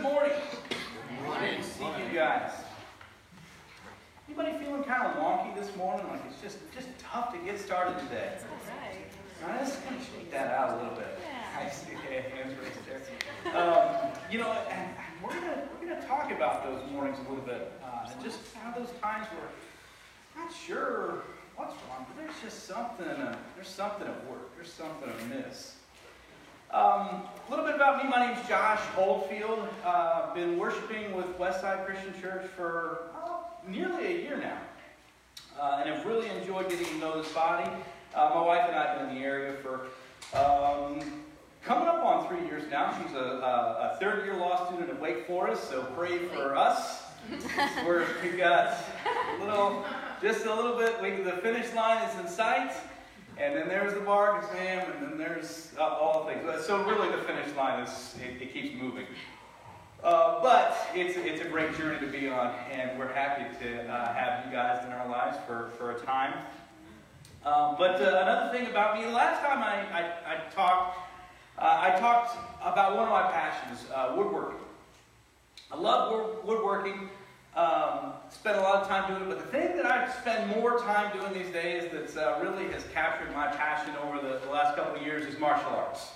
Good morning. Good morning. See you guys. Anybody feeling kind of wonky this morning? Like it's just just tough to get started today. All right, let's kind of shake that out a little bit. I see hands raised there. Um, you know, and we're gonna we're gonna talk about those mornings a little bit, uh, and just of those times where not sure what's wrong, but there's just something uh, there's something at work. There's something amiss. Um, a little bit about me. My name's Josh Oldfield. Uh, been worshiping with Westside Christian Church for uh, nearly a year now, uh, and have really enjoyed getting to know this body. Uh, my wife and I have been in the area for um, coming up on three years now. She's a, a, a third year law student at Wake Forest, so pray for us. We're, we've got a little, just a little bit. We, the finish line is in sight. And then there's the bar exam, and then there's uh, all things. So really, the finish line is it, it keeps moving. Uh, but it's it's a great journey to be on, and we're happy to uh, have you guys in our lives for for a time. Um, but uh, another thing about me, last time I I, I talked, uh, I talked about one of my passions, woodworking. I love woodworking. Um, spend a lot of time doing it, but the thing that I spend more time doing these days that uh, really has captured my passion over the, the, last couple of years is martial arts.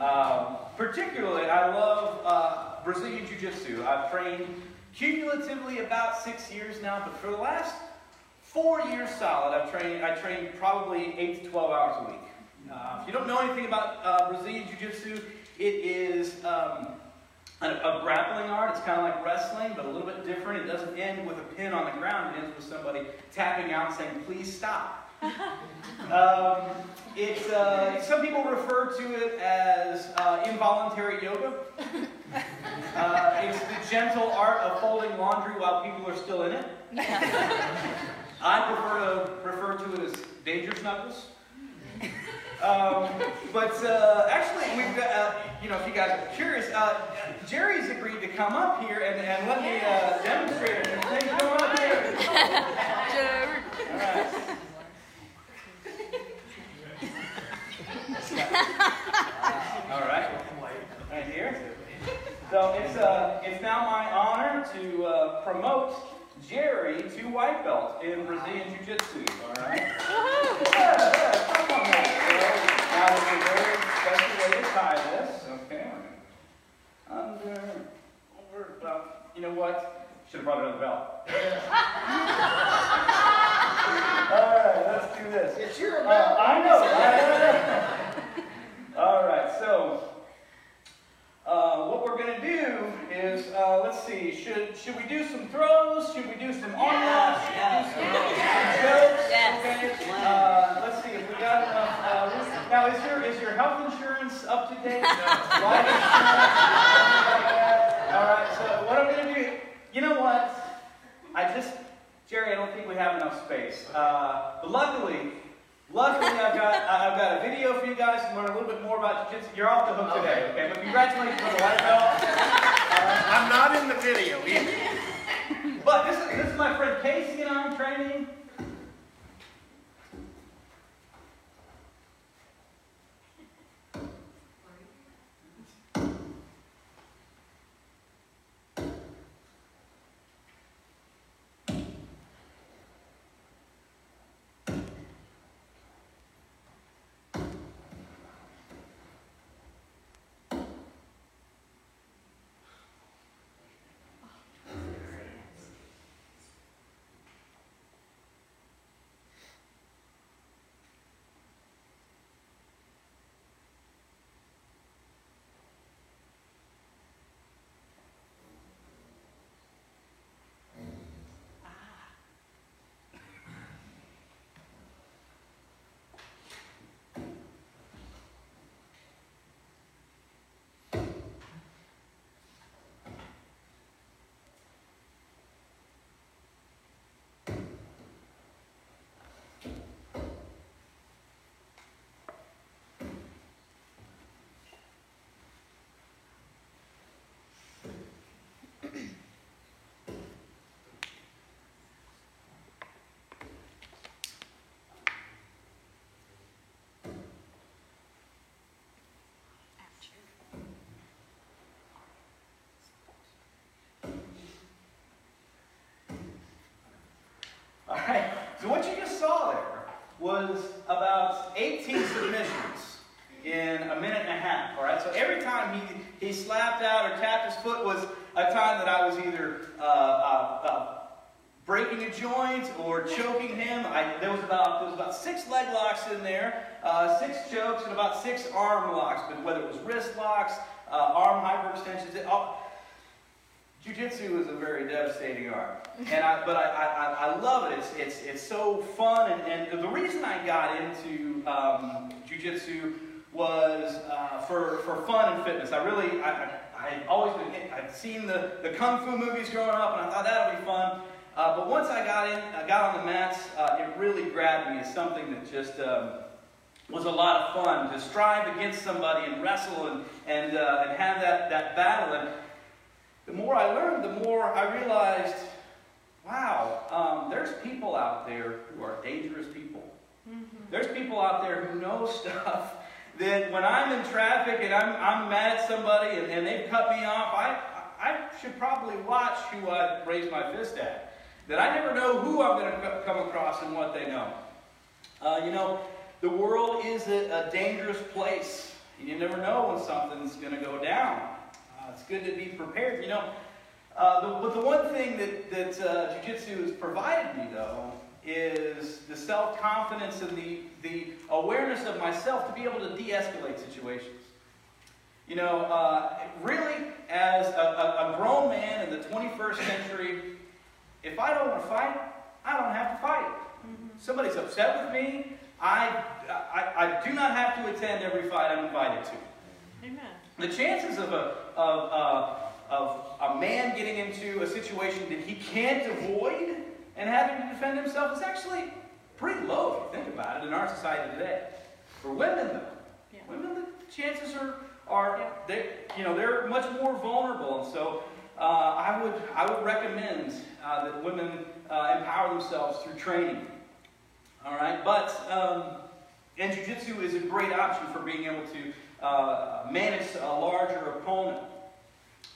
Um, particularly, I love uh, Brazilian Jiu Jitsu. I've trained cumulatively about six years now, but for the last four years solid, I've trained, I trained probably 8 to 12 hours a week. Uh, if you don't know anything about uh, Brazilian Jiu Jitsu, it is. Um, a, a, grappling art. It's kind of like wrestling, but a little bit different. It doesn't end with a pin on the ground. It ends with somebody tapping out and saying, "Please stop." um, it's, uh, some people refer to it as uh, involuntary yoga. Uh, it's the gentle art of folding laundry while people are still in it. I prefer to refer to it as danger snuggles. Um, but uh, actually, we've got, uh, you know, if you guys are curious, uh, Jerry's agreed to come up here and, and let me uh, demonstrate it. Thanks, come up here. Jerry. All right. All right. Right here. So it's, uh, it's now my honor to uh, promote Jerry to white belt in Brazilian Jiu Jitsu. All right? Yeah, yeah, come on now. There's a very special way to tie this. Okay. Under, over, about, you know what? Should have brought another belt. All right, let's do this. It's your belt. Uh, I know. All right, so. Uh, what we're going to do is, uh, let's see, should should we do some throws? Should we do some arm locks? Should we do some, some jokes? Okay. Uh, let's see if we got enough. Now, is your is your health insurance up to date? Life insurance? All right. So what I'm going to do, you know what? I just, Jerry, I don't think we have enough space. Uh, but luckily, Luckily, I've got I've got a video for you guys to learn a little bit more about jiu-jitsu. You're off the hook today, okay? But congratulations on the white belt. Uh, I'm not in the video either. But this is this is my friend Casey and I'm training. He slapped out or tapped his foot was a time that I was either uh, uh, uh, breaking a joint or choking him. I, there was about there was about six leg locks in there, uh, six chokes, and about six arm locks. But whether it was wrist locks, uh, arm hyperextensions, it, all, Jiu-jitsu is a very devastating art, and I, but I, I, I love it. It's, it's, it's so fun, and, and the reason I got into um, Jiu-Jitsu was uh, for, for fun and fitness. I really, I, I, had always been, I'd seen the, the Kung Fu movies growing up, and I thought that would be fun. Uh, but once I got in, I got on the mats, uh, it really grabbed me as something that just um, was a lot of fun to strive against somebody and wrestle and, and, uh, and have that, that battle. And the more I learned, the more I realized, wow, um, there's people out there who are dangerous people. Mm-hmm. There's people out there who know stuff that when I'm in traffic and I'm, I'm mad at somebody and, and they've cut me off, I, I should probably watch who I raise my fist at. That I never know who I'm going to come across and what they know. Uh, you know, the world is a, a dangerous place. And you never know when something's going to go down. Uh, it's good to be prepared. You know, uh, the, but the one thing that, that uh, Jiu Jitsu has provided me, though, is the self confidence and the, the awareness of myself to be able to de escalate situations. You know, uh, really, as a, a, grown man in the 21st century, if I don't want to fight, I don't have to fight. Mm-hmm. Somebody's upset with me, I, I, I, do not have to attend every fight I'm invited to. Amen. The chances of a, of, uh, of a man getting into a situation that he can't avoid and having to defend himself is actually pretty low if you think about it in our society today. For women, though, yeah. women, the chances are are yeah. they you know they're much more vulnerable, and so uh, I would I would recommend uh, that women uh, empower themselves through training. All right, but um, and jujitsu is a great option for being able to uh, manage a larger opponent.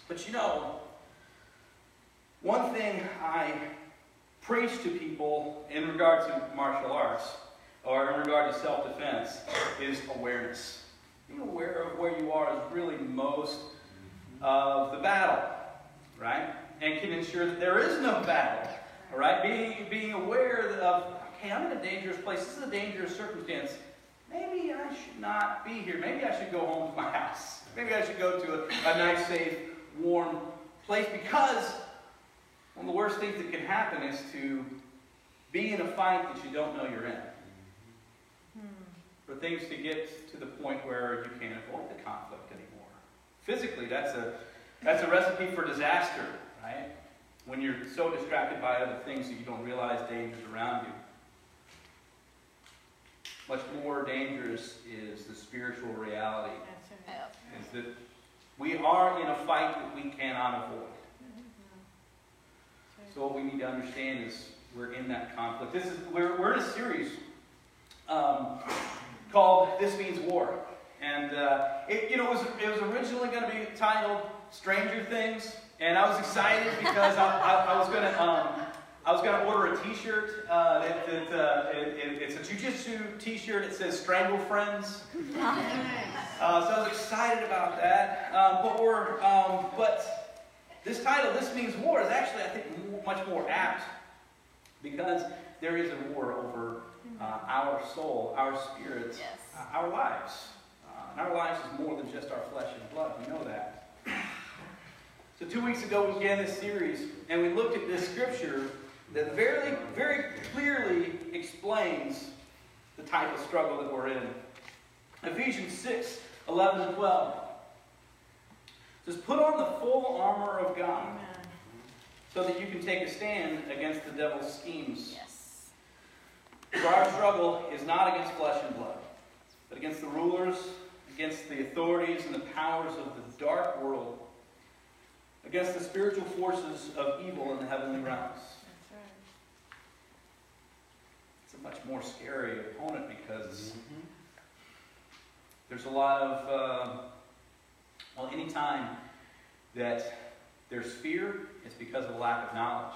But you know, one thing I preach to people in regard to martial arts or in regard to self defense is awareness. Being aware of where you are is really most of the battle, right? And can ensure that there is no battle, all right? Being, being aware of, okay, I'm in a dangerous place, this is a dangerous circumstance. Maybe I should not be here. Maybe I should go home to my house. Maybe I should go to a, a nice, safe, warm place because one of the worst things that can happen is to be in a fight that you don't know you're in. Hmm. For things to get to the point where you can't avoid the conflict anymore. Physically, that's a, that's a recipe for disaster, right? When you're so distracted by other things that you don't realize dangers around you. Much more dangerous is the spiritual reality. Is that we are in a fight that we cannot avoid. So what we need to understand is we're in that conflict. This is we're, we're in a series um, called "This Means War," and uh, it you know it was it was originally going to be titled "Stranger Things," and I was excited because I, I, I was going to. Um, I was going to order a T-shirt. Uh, that, that, uh, it, it, it's a jujitsu T-shirt. It says "Strangle Friends." Uh, so I was excited about that. Um, but we're, um, but this title, "This Means War," is actually, I think, much more apt because there is a war over uh, our soul, our spirits, yes. uh, our lives. Uh, and our lives is more than just our flesh and blood. We know that. So two weeks ago we began this series, and we looked at this scripture that very, very clearly explains the type of struggle that we're in. Ephesians 6, 11 and 12 says, Put on the full armor of God. Amen so that you can take a stand against the devil's schemes. Yes. For our struggle is not against flesh and blood, but against the rulers, against the authorities and the powers of the dark world, against the spiritual forces of evil in the heavenly realms. Right. It's a much more scary opponent because mm-hmm. there's a lot of, uh, well, any time that there's fear, it's because of a lack of knowledge.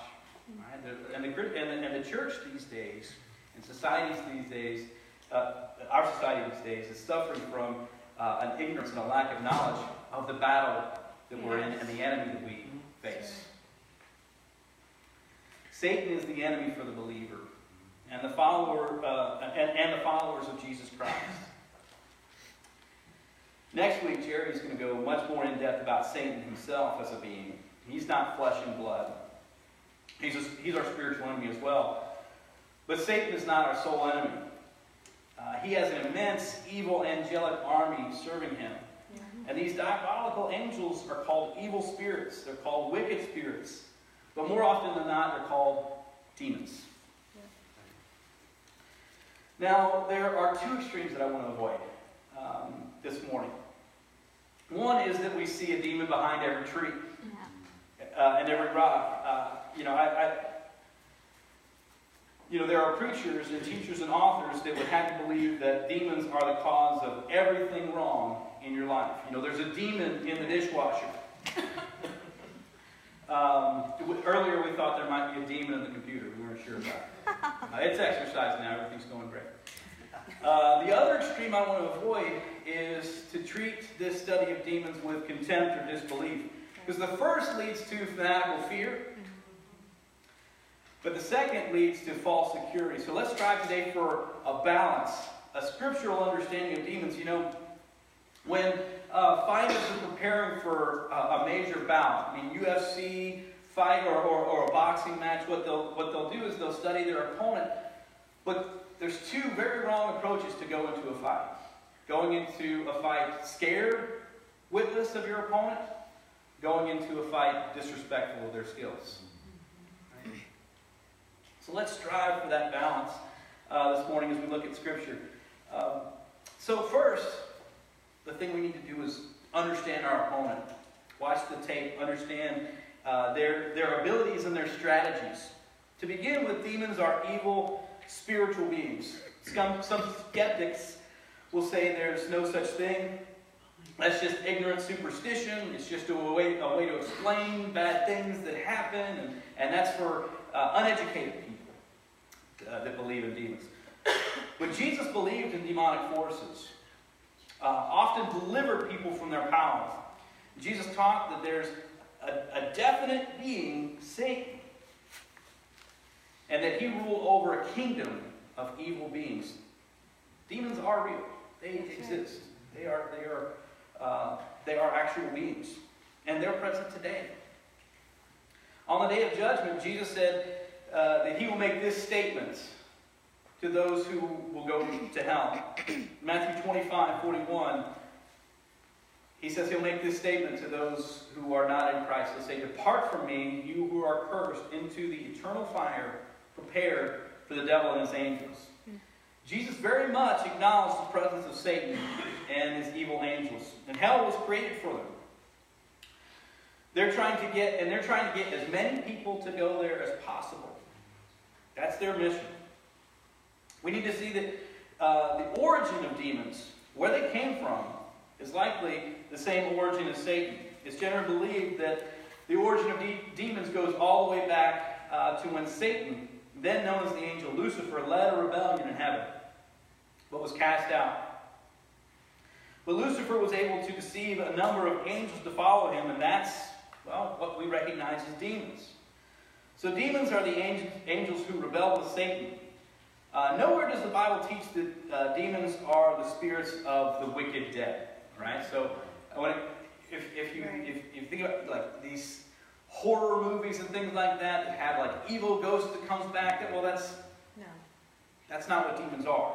Right? And, the, and, the, and the church these days, and societies these days, uh, our society these days is suffering from uh, an ignorance and a lack of knowledge of the battle that we're in and the enemy that we face. Satan is the enemy for the believer and the follower uh, and, and the followers of Jesus Christ. Next week, Jerry's going to go much more in depth about Satan himself as a being. He's not flesh and blood. He's, a, he's our spiritual enemy as well. But Satan is not our sole enemy. Uh, he has an immense evil angelic army serving him. And these diabolical angels are called evil spirits. They're called wicked spirits. But more often than not, they're called demons. Now, there are two extremes that I want to avoid um, this morning. One is that we see a demon behind every tree uh, and every rock. Uh, you know, I, I, you know, there are preachers and teachers and authors that would have to believe that demons are the cause of everything wrong in your life. You know, there's a demon in the dishwasher. um, earlier, we thought there might be a demon in the computer. We weren't sure about it. Uh, it's exercise now. Everything's going great. Uh, the other extreme I want to avoid is to treat this study of demons with contempt or disbelief. Because the first leads to fanatical fear, but the second leads to false security. So let's strive today for a balance, a scriptural understanding of demons. You know, when uh, fighters are preparing for uh, a major bout, I mean, UFC fight or, or, or a boxing match, what they'll, what they'll do is they'll study their opponent. But there's two very wrong approaches to go into a fight. Going into a fight scared, witless of your opponent, going into a fight disrespectful of their skills. So let's strive for that balance uh, this morning as we look at Scripture. Um, so, first, the thing we need to do is understand our opponent. Watch the tape, understand uh, their, their abilities and their strategies. To begin with, demons are evil spiritual beings. Some, some skeptics will say there's no such thing. That's just ignorant superstition. It's just a way, a way to explain bad things that happen, and, and that's for uh, uneducated people uh, that believe in demons. But Jesus believed in demonic forces, uh, often delivered people from their power. Jesus taught that there's a, a definite being, Satan, and that he ruled over a kingdom of evil beings. Demons are real. They exist. They are, they are, uh, they are actual beings. And they're present today. On the day of judgment, Jesus said uh, that he will make this statement to those who will go to hell. Matthew 25, 41. He says he'll make this statement to those who are not in Christ. He'll say, Depart from me, you who are cursed, into the eternal fire prepared for the devil and his angels. Jesus very much acknowledged the presence of Satan and his evil angels. And hell was created for them. They're trying to get, and they're trying to get as many people to go there as possible. That's their mission. We need to see that uh, the origin of demons, where they came from, is likely the same origin as Satan. It's generally believed that the origin of de- demons goes all the way back uh, to when Satan then known as the angel Lucifer, led a rebellion in heaven, but was cast out. But Lucifer was able to deceive a number of angels to follow him, and that's, well, what we recognize as demons. So demons are the angels who rebel with Satan. Uh, nowhere does the Bible teach that uh, demons are the spirits of the wicked dead, right? So when it, if, if, you, if, if you think about like these horror movies and things like that that have like evil ghosts that comes back. That well, that's no. That's not what demons are.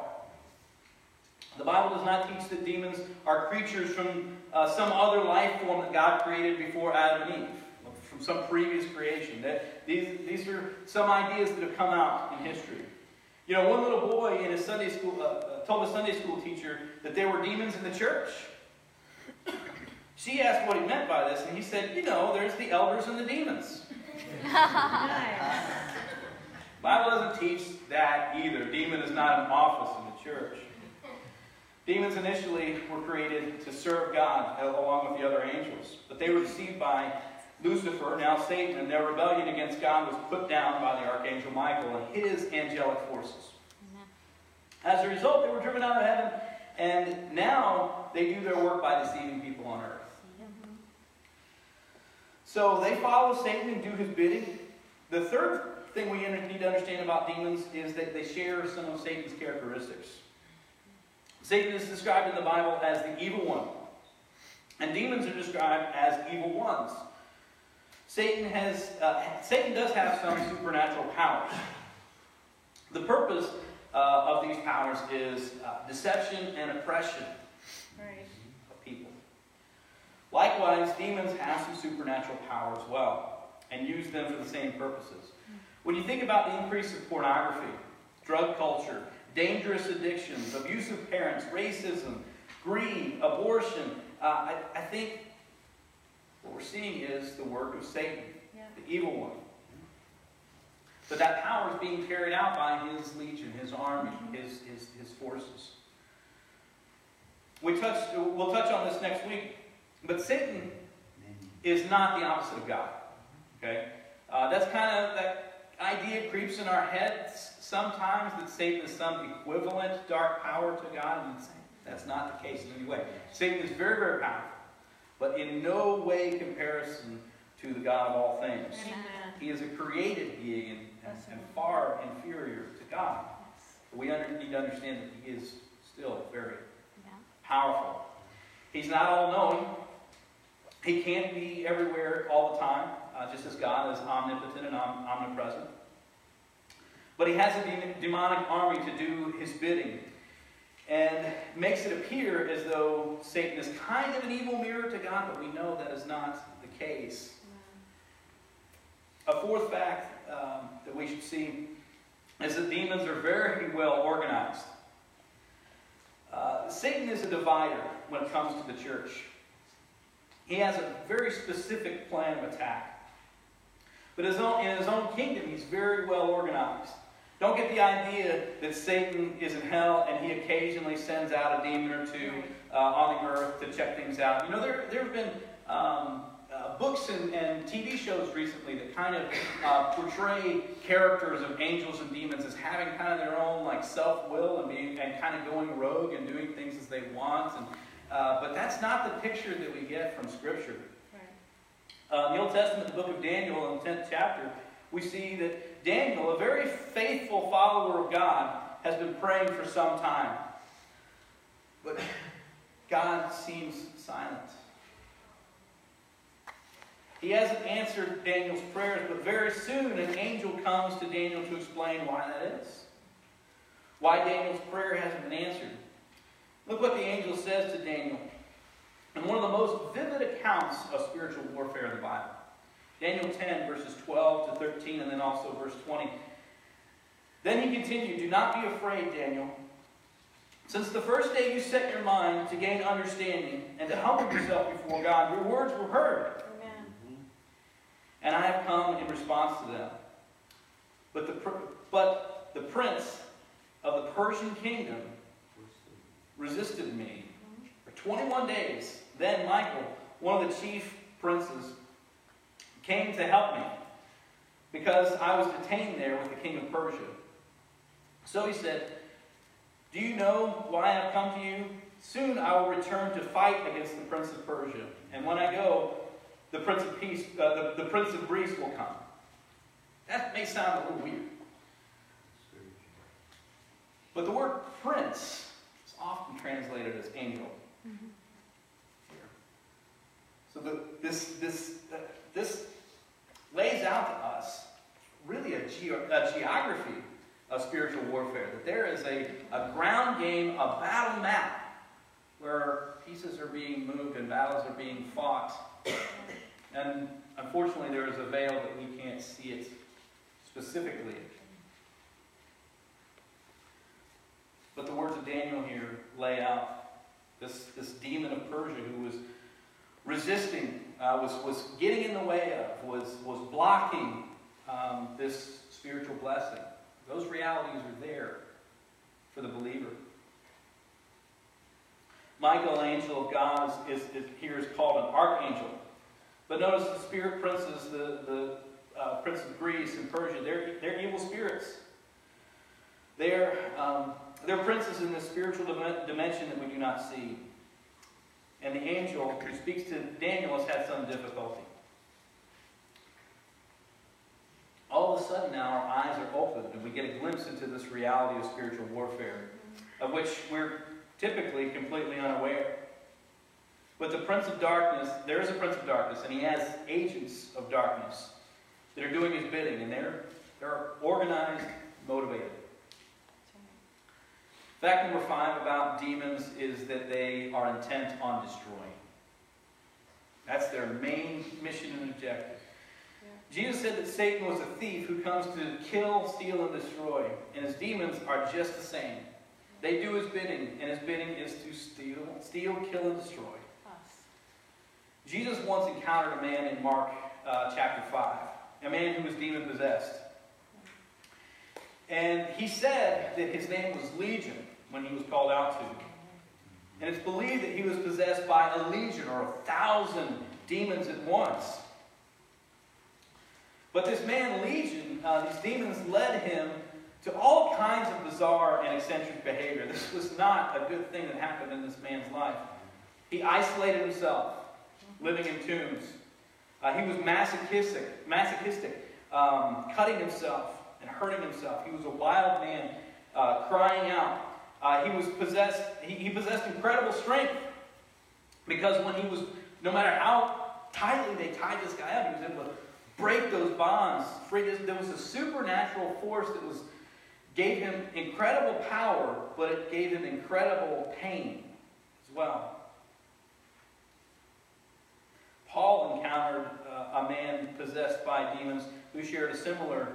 The Bible does not teach that demons are creatures from uh, some other life form that God created before Adam and Eve, from some previous creation. That these, these are some ideas that have come out in history. You know, one little boy in his Sunday school uh, uh told a Sunday school teacher that there were demons in the church. She asked what he meant by this, and he said, You know, there's the elders and the demons. Bible doesn't teach that either. Demon is not an office in the church. Demons initially were created to serve God along with the other angels, but they were deceived by Lucifer, now Satan, and their rebellion against God was put down by the archangel Michael and his angelic forces. As a result, they were driven out of heaven, and now they do their work by deceiving people on earth. So they follow Satan and do his bidding. The third thing we need to understand about demons is that they share some of Satan's characteristics. Satan is described in the Bible as the evil one, and demons are described as evil ones. Satan has uh, Satan does have some supernatural powers. The purpose uh, of these powers is uh, deception and oppression. Likewise, demons have some supernatural power as well and use them for the same purposes. When you think about the increase of pornography, drug culture, dangerous addictions, abusive parents, racism, greed, abortion, uh, I, I think what we're seeing is the work of Satan, Yeah. the evil one. But that power is being carried out by his legion, his army, his, his, his forces. We touch, we'll touch on this next week, but Satan is not the opposite of God. Okay? Uh, that's kind of, that idea creeps in our heads sometimes that Satan is some equivalent dark power to God, and that's not the case in any way. Satan is very, very powerful, but in no way comparison to the God of all things. Amen. He is a created being and, and, and far inferior to God. We under, need to understand that he is still very powerful. He's not all knowing. He can't be everywhere all the time, uh, just as God is omnipotent and om- omnipresent. But he has a de- demonic army to do his bidding and makes it appear as though Satan is kind of an evil mirror to God, but we know that is not the case. A fourth fact um, that we should see is that demons are very well organized. Uh, Satan is a divider when it comes to the church. He has a very specific plan of attack. But his own, in his own kingdom, he's very well organized. Don't get the idea that Satan is in hell and he occasionally sends out a demon or two uh, on the earth to check things out. You know, there, there have been um, uh, books and, and TV shows recently that kind of uh, portray characters of angels and demons as having kind of their own like self-will and being and kind of going rogue and doing things as they want. And, uh, but that's not the picture that we get from Scripture. Right. Uh, in the Old Testament, the book of Daniel, in the 10th chapter, we see that Daniel, a very faithful follower of God, has been praying for some time. But God seems silent. He hasn't answered Daniel's prayers, but very soon an angel comes to Daniel to explain why that is. Why Daniel's prayer hasn't been answered. Look what the angel says to Daniel in one of the most vivid accounts of spiritual warfare in the Bible. Daniel 10, verses 12 to 13, and then also verse 20. Then he continued, Do not be afraid, Daniel. Since the first day you set your mind to gain understanding and to humble yourself before God, your words were heard, Amen. and I have come in response to them. But the, but the prince of the Persian kingdom resisted me for 21 days. Then Michael, one of the chief princes, came to help me because I was detained there with the king of Persia. So he said, Do you know why I have come to you? Soon I will return to fight against the prince of Persia. And when I go, the prince of peace, uh, the, the prince of Greece will come. That may sound a little weird. But the word prince often translated as angel. So the, this, this, uh, this lays out to us really a, geo, a geography of spiritual warfare. That there is a, a ground game, a battle map, where pieces are being moved and battles are being fought. And unfortunately, there is a veil that we can't see it specifically. But the words of Daniel here lay out this, this demon of Persia who was resisting, uh, was, was getting in the way of, was, was blocking um, this spiritual blessing. Those realities are there for the believer. Michael, angel of God, is, is, here is called an archangel. But notice the spirit princes, the, the uh, prince of Greece and Persia, they're, they're evil spirits. They're, um, there are princes in the spiritual dimension that we do not see. And the angel who speaks to Daniel has had some difficulty. All of a sudden, now our eyes are open and we get a glimpse into this reality of spiritual warfare, of which we're typically completely unaware. But the Prince of Darkness, there is a Prince of Darkness, and he has agents of darkness that are doing his bidding, and they're, they're organized, motivated. Fact number five about demons is that they are intent on destroying. That's their main mission and objective. Jesus said that Satan was a thief who comes to kill, steal, and destroy. And his demons are just the same. They do his bidding, and his bidding is to steal, steal, kill, and destroy. Us. Jesus once encountered a man in Mark uh, chapter 5, a man who was demon possessed. And he said that his name was Legion when he was called out to. And it's believed that he was possessed by a legion or a thousand demons at once. But this man, Legion, uh, these demons led him to all kinds of bizarre and eccentric behavior. This was not a good thing that happened in this man's life. He isolated himself, living in tombs. Uh, he was masochistic, masochistic um, cutting himself hurting himself. He was a wild man, uh, crying out. Uh, he was possessed. He, he possessed incredible strength because when he was, no matter how tightly they tied this guy up, he was able to break those bonds. Free. There was a supernatural force that was gave him incredible power, but it gave him incredible pain as well. Paul encountered uh, a man possessed by demons who shared a similar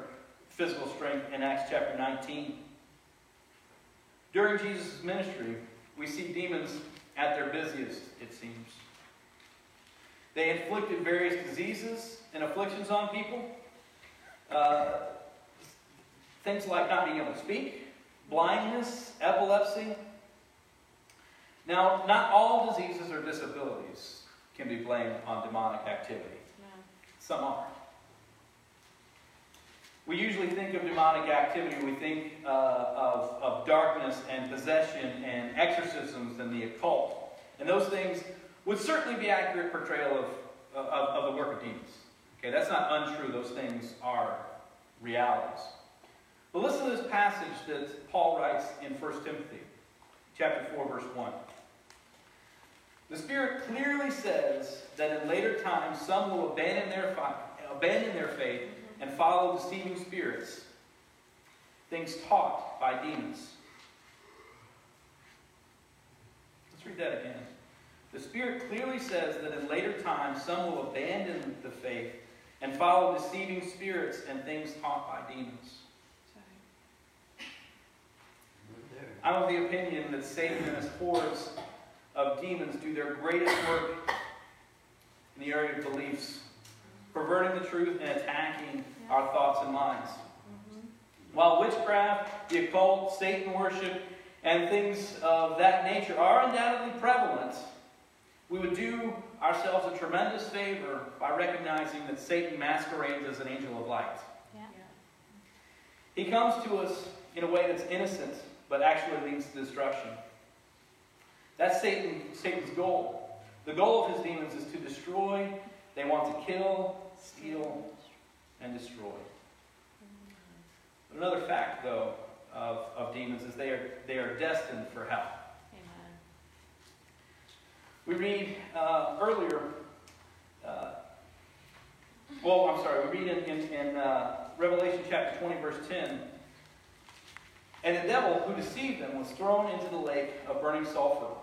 physical strength in Acts chapter 19. During Jesus' ministry, we see demons at their busiest, it seems. They inflicted various diseases and afflictions on people. Uh, things like not being able to speak, blindness, epilepsy. Now, not all diseases or disabilities can be blamed on demonic activity. No. Some are. We usually think of demonic activity, we think uh, of, of darkness and possession and exorcisms and the occult. And those things would certainly be accurate portrayal of, of, of the work of demons. Okay, that's not untrue. Those things are realities. But listen to this passage that Paul writes in 1 Timothy chapter 4, verse 1. The Spirit clearly says that in later times some will abandon their, abandon their faith and follow deceiving spirits, things taught by demons. Let's read that again. The Spirit clearly says that in later times some will abandon the faith and follow deceiving spirits and things taught by demons. I'm of the opinion that Satan and his hordes of demons do their greatest work in the area of beliefs, perverting the truth and attacking our thoughts and minds. Mm-hmm. While witchcraft, the occult, Satan worship, and things of that nature are undoubtedly prevalent, we would do ourselves a tremendous favor by recognizing that Satan masquerades as an angel of light. Yeah. He comes to us in a way that's innocent, but actually leads to destruction. That's Satan, Satan's goal. The goal of his demons is to destroy. They want to kill, steal, and destroy. Another fact, though, of, of demons is they are, they are destined for hell. Amen. We read uh, earlier, uh, well, I'm sorry, we read in, in, in uh, Revelation chapter 20, verse 10. And the devil who deceived them was thrown into the lake of burning sulfur,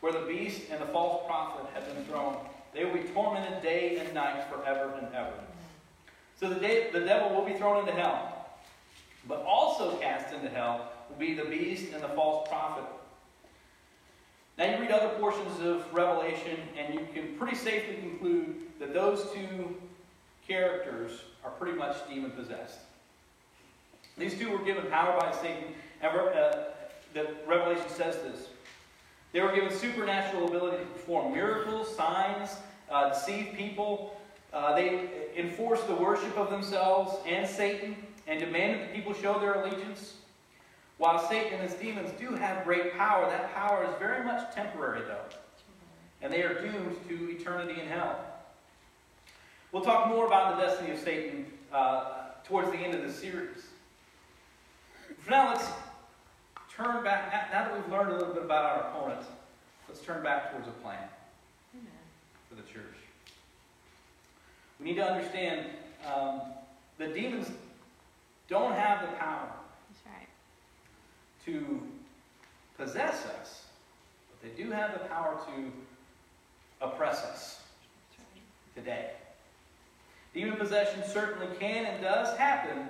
where the beast and the false prophet had been thrown. They will be tormented day and night forever and ever. So the, day, the devil will be thrown into hell. But also cast into hell will be the beast and the false prophet. Now you read other portions of Revelation, and you can pretty safely conclude that those two characters are pretty much demon possessed. These two were given power by Satan, and uh, the Revelation says this. They were given supernatural ability to perform miracles, signs, uh, deceive people. Uh, they enforced the worship of themselves and Satan, and demanded that people show their allegiance. While Satan and his demons do have great power, that power is very much temporary, though. And they are doomed to eternity in hell. We'll talk more about the destiny of Satan uh, towards the end of the series. For now, let's turn back. Now that we've learned a little bit about our opponent, let's turn back towards a plan Amen. for the church. We need to understand um, the demons don't have the power right. to possess us, but they do have the power to oppress us right. today. Demon possession certainly can and does happen,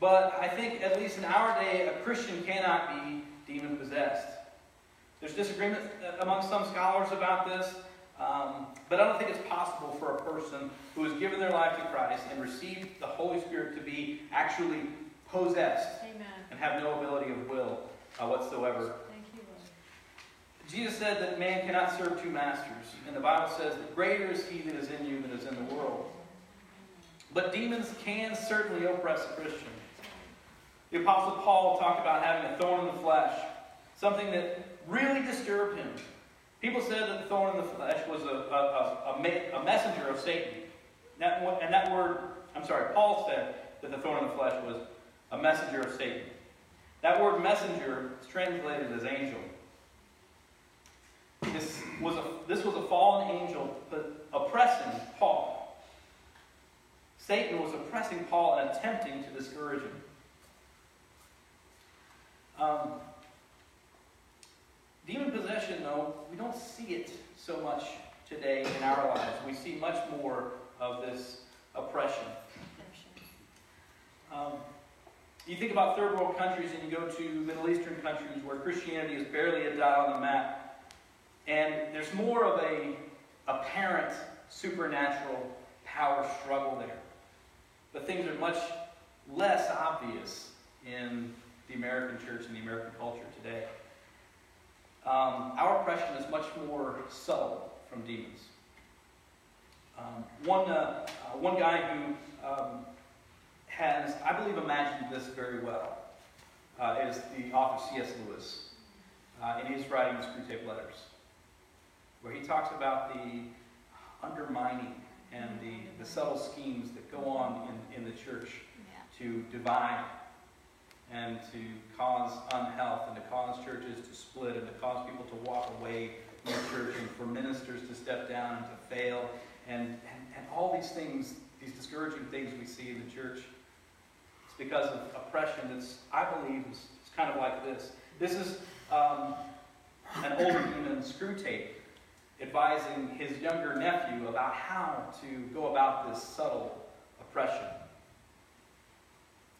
but I think, at least in our day, a Christian cannot be demon possessed. There's disagreement among some scholars about this, um, but I don't think it's possible for a person who has given their life to Christ and received the Holy Spirit to be actually possessed Amen. and have no ability of will uh, whatsoever. You, Jesus said that man cannot serve two masters, and the Bible says that greater is he that is in you than is in the world. But demons can certainly oppress a Christian. The Apostle Paul talked about having a thorn in the flesh, something that really disturbed him. People said that the thorn in the flesh was a, a, a, a, me- a messenger of Satan. That, and that word, I'm sorry, Paul said that the thorn in the flesh was a messenger of Satan. That word messenger is translated as angel. This was a, this was a fallen angel oppressing Paul. Satan was oppressing Paul and attempting to discourage him. Um, demon possession, though, we don't see it so much today in our lives. We see much more of this oppression. Um, you think about third world countries and you go to Middle Eastern countries where Christianity is barely a dot on the map, and there's more of a apparent supernatural power struggle there. But things are much less obvious in the American church and the American culture today. Um, our oppression is much more subtle from demons. Um, one, uh, uh, one guy who um, has, I believe, imagined this very well uh, is the author C.S. Lewis uh, in his writing, The Screwtape Letters, where he talks about the undermining and the, the subtle schemes that go on in, in the church Yeah. to divide and to cause unhealth and to cause churches to split and to cause people to walk away from the church and for ministers to step down and to fail and, and, and all these things, these discouraging things we see in the church. It's because of oppression that's, I believe, is, is kind of like this. This is um, an older demon, Screwtape, advising his younger nephew about how to go about this subtle oppression.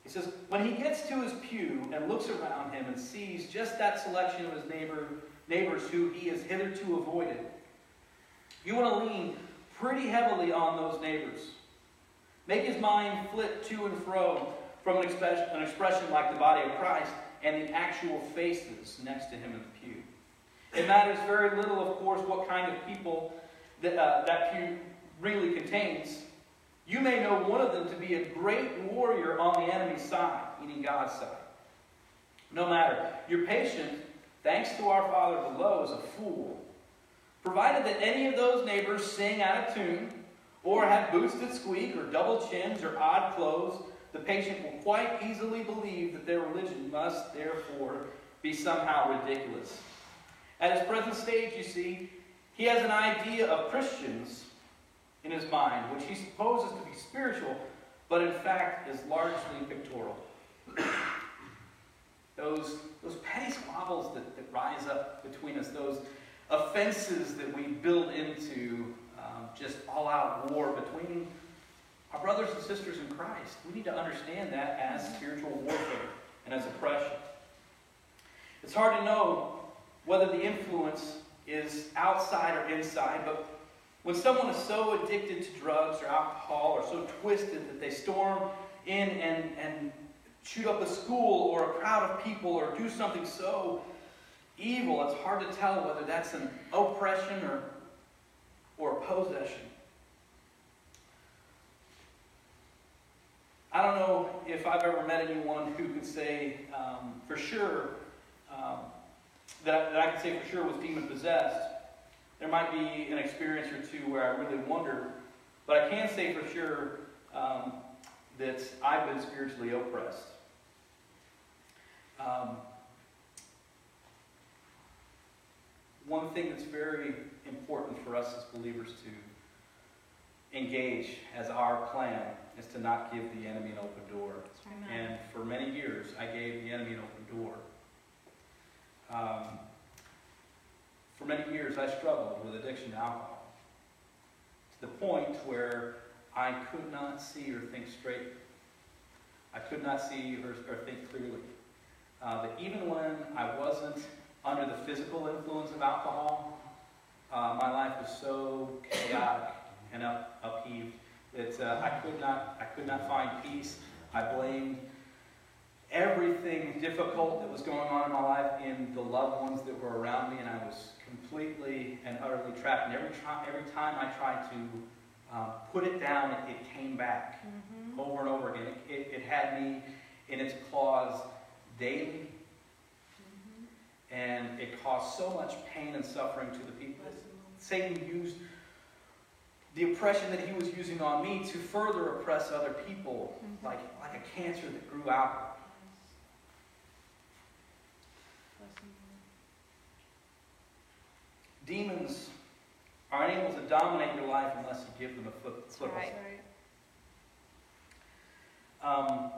He says, when he gets to his pew and looks around him and sees just that selection of his neighbor, neighbors who he has hitherto avoided, you want to lean pretty heavily on those neighbors. Make his mind flit to and fro from an expression, an expression like the body of Christ and the actual faces next to him in the pew. It matters very little, of course, what kind of people that, uh, that pew really contains. You may know one of them to be a great warrior on the enemy's side, meaning God's side. No matter, your patient, thanks to our Father below, is a fool. Provided that any of those neighbors sing out of tune, or have boots that squeak, or double chins, or odd clothes, the patient will quite easily believe that their religion must, therefore, be somehow ridiculous. At his present stage, you see, he has an idea of Christians in his mind, which he supposes to be spiritual, but in fact is largely pictorial. those, those petty squabbles that, that rise up between us, those offenses that we build into um, just all out war between our brothers and sisters in Christ, we need to understand that as spiritual warfare and as oppression. It's hard to know whether the influence is outside or inside, but when someone is so addicted to drugs or alcohol or so twisted that they storm in and, and shoot up a school or a crowd of people or do something so evil, it's hard to tell whether that's an oppression or, or a possession. I don't know if I've ever met anyone who could say um, for sure um, that, that I could say for sure was demon possessed. There might be an experience or two where I really wonder, but I can say for sure um, that I've been spiritually oppressed. Um, one thing that's very important for us as believers to engage as our plan is to not give the enemy an open door. And for many years, I gave the enemy an open door. Um, for many years, I struggled with addiction to alcohol to the point where I could not see or think straight. I could not see or, or think clearly. Uh, even when I wasn't under the physical influence of alcohol, uh, my life was so chaotic and up, upheaved that uh, I could not I could not find peace. I blamed everything difficult that was going on in my life in the loved ones that were around me, and I was completely and utterly trapped. And every, try, every time I tried to um, put it down, it, it came back Mm-hmm. over and over again. It, it, it had me in its claws daily, and it caused so much pain and suffering to the people. Satan used the oppression that he was using on me to further oppress other people, Mhm. like, like a cancer that grew out. Demons are unable to dominate your life unless you give them a foot, foothold. right. Um,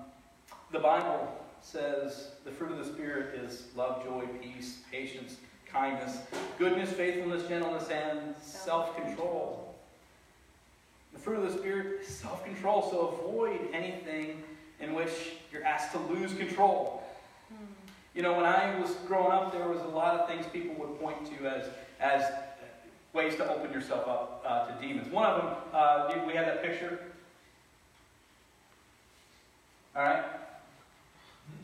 the Bible says the fruit of the Spirit is love, joy, peace, patience, kindness, goodness, faithfulness, gentleness, and self control. The fruit of the Spirit is self control, so avoid anything in which you're asked to lose control. You know, when I was growing up, there was a lot of things people would point to as, as ways to open yourself up uh, to demons. One of them, uh, we have that picture? All right?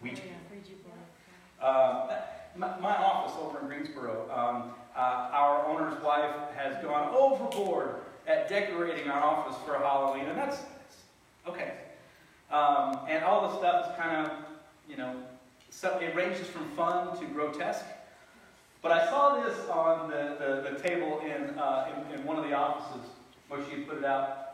Ouija. Um, my, my office over in Greensboro, um, uh, our owner's wife has gone overboard at decorating our office for Halloween, and that's okay. Um, and all the stuff is kind of, you know, so it ranges from fun to grotesque. But I saw this on the, the, the table in, uh, in, in one of the offices where she put it out.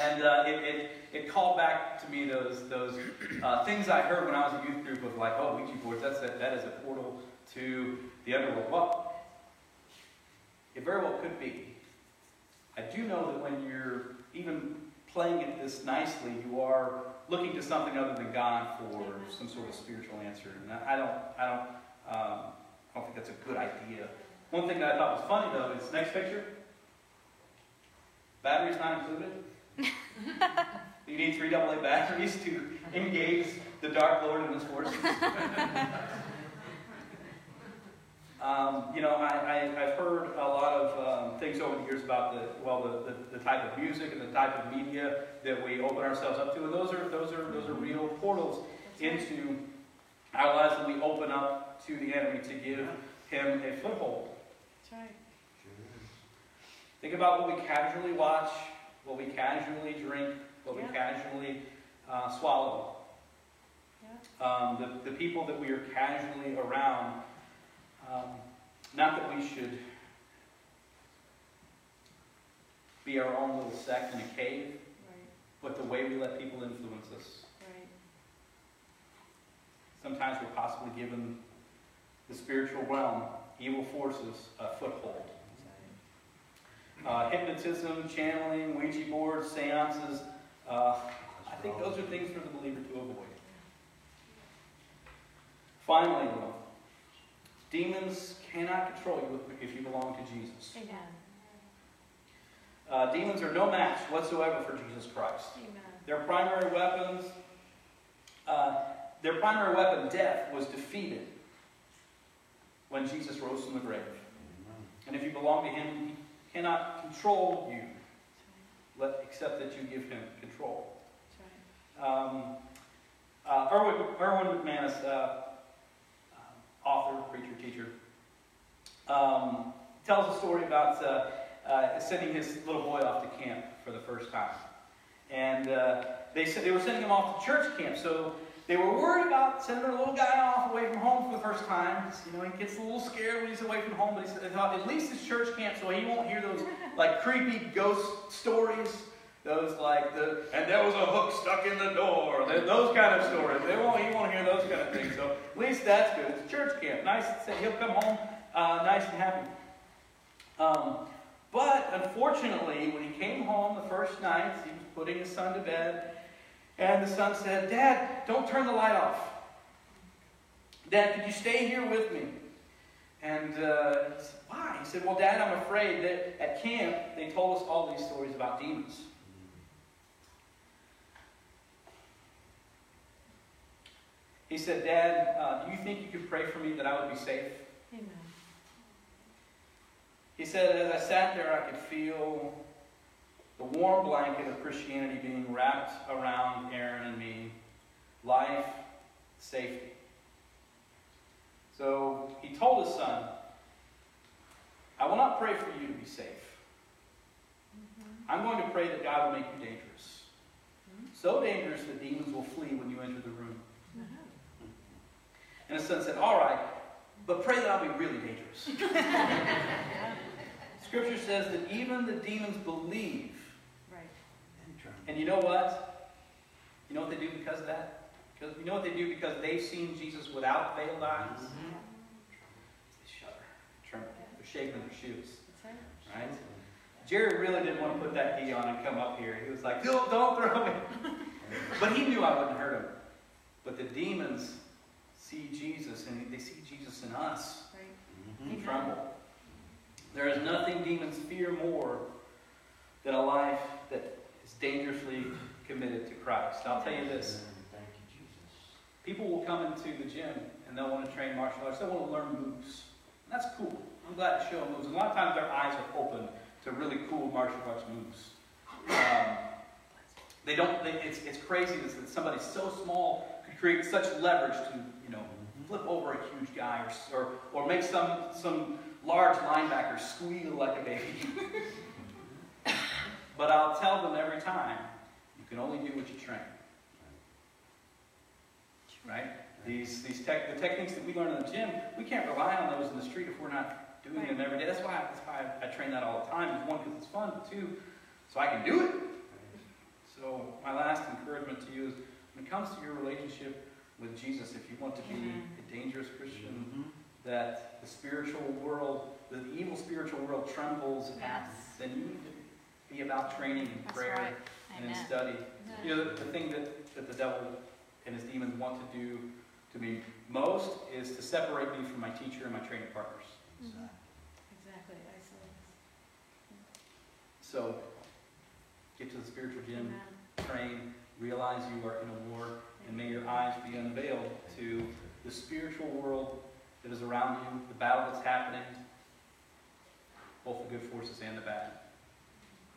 And uh, it, it, it called back to me those, those uh, things I heard when I was a youth group of like, oh, Ouija boards, that's a, that is a portal to the underworld. Well, it very well could be. I do know that when you're even playing it this nicely, you are looking to something other than God for some sort of spiritual answer. And I don't, I don't, um, I don't think that's a good idea. One thing that I thought was funny though is next picture. Batteries not included. you need three AA batteries to engage the Dark Lord and his forces. Um, you know, I, I, I've heard a lot of um, things over the years about the well, the, the, the type of music and the type of media that we open ourselves up to, and those are those are those are real portals into our lives that we open up to the enemy to give him a foothold. That's right. Think about what we casually watch, what we casually drink, what Yeah. we casually uh, swallow. Um, the, the people that we are casually around, um, not that we should be our own little sect in a cave, Right, but the way we let people influence us. right. Sometimes we're possibly given the spiritual realm, evil forces, a foothold. Uh, hypnotism, channeling, Ouija boards, seances. Uh, I think those are things for the believer to avoid. Finally, though, demons cannot control you if you belong to Jesus. Amen. Uh, demons are no match whatsoever for Jesus Christ. Amen. Their primary weapons, uh, their primary weapon, death, was defeated when Jesus rose from the grave. And if you belong to Him, He cannot control you, let, except that you give Him control. That's right. Um, uh, Erwin, Erwin McManus, uh, author, preacher, teacher, um, tells a story about uh, uh, sending his little boy off to camp for the first time. And uh, they said they were sending him off to church camp, so they were worried about sending their little guy off away from home for the first time. You know, he gets a little scared when he's away from home, but he thought at least it's church camp, so he won't hear those like creepy ghost stories those like the and there was a hook stuck in the door. Those kind of stories. They won't. He won't hear those kind of things. So at least that's good. It's church camp. Nice. He'll come home uh, nice and happy. Um, but unfortunately, when he came home the first night, he was putting his son to bed, and the son said, "Dad, don't turn the light off. Dad, could you stay here with me?" And uh, he said, why? He said, Well, Dad, I'm afraid that at camp they told us all these stories about demons. He said, Dad, uh, do you think you could pray for me that I would be safe? Amen. He said, As I sat there, I could feel the warm blanket of Christianity being wrapped around Aaron and me life, safety. So he told his son, I will not pray for you to be safe. I'm going to pray that God will make you dangerous. So dangerous that demons will flee when you enter the room. And his son said, All right, but pray that I'll be really dangerous. Scripture says that even the demons believe. Right. And you know what? You know what they do because of that? Because you know what they do because they've seen Jesus without veiled eyes? Mm-hmm. They shudder, tremble, they're shaking their shoes. That's right. Right? Jerry really didn't want to put that key on and come up here. He was like, don't, don't throw it. but he knew I wouldn't hurt him. But the demons see Jesus and they see Jesus in us Right. and Amen. tremble. There is nothing demons fear more than a life that is dangerously committed to Christ. I'll tell you this. Thank you, Jesus. People will come into the gym and they'll want to train martial arts. They'll want to learn moves. And that's cool. I'm glad to show them moves. And a lot of times their eyes are open to really cool martial arts moves. Um, they don't. They, it's it's crazy that somebody so small could create such leverage to you know flip over a huge guy or or, or make some some large linebacker squeal like a baby. but I'll tell them every time, you can only do what you train. Right? These, these tech, the techniques that we learn in the gym, we can't rely on those in the street if we're not doing them every day. That's why, that's why I, I train that all the time. Is one, because it's fun, but two, so I can do it. So my last encouragement to you is when it comes to your relationship with Jesus, if you want to be Amen. a dangerous Christian, Mm-hmm. that the spiritual world, the evil spiritual world trembles at, then you need to be about training and That's prayer right. and in Amen. study. You know, the, the thing that, that the devil and his demons want to do to me most is to separate me from my teacher and my training partners. Mhm. Exactly. Isolate. So get to the spiritual gym, Amen. train, realize you are in a war, and may your eyes be unveiled to the spiritual world that is around you, the battle that's happening, both the good forces and the bad.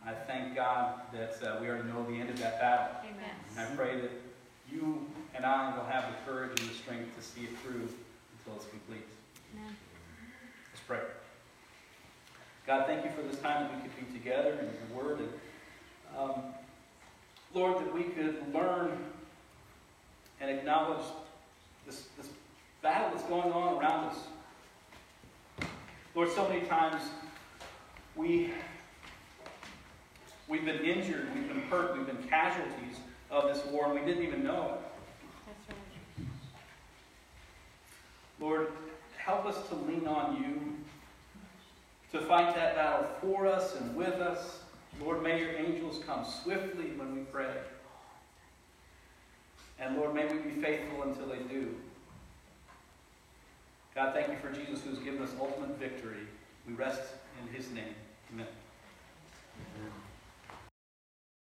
I thank God that uh, we already know the end of that battle. Amen. And I pray that you and I will have the courage and the strength to see it through until it's complete. Amen. Let's pray. God, thank you for this time that we could be together in your word. And, um, Lord, that we could learn and acknowledge this, this battle that's going on around us. Lord, so many times we, we've been injured, we've been hurt, we've been casualties of this war, and we didn't even know it. Right. Lord, help us to lean on you to fight that battle for us and with us. Lord, may your angels come swiftly when we pray. And Lord, may we be faithful until they do. God, thank you for Jesus who has given us ultimate victory. We rest in his name. Amen.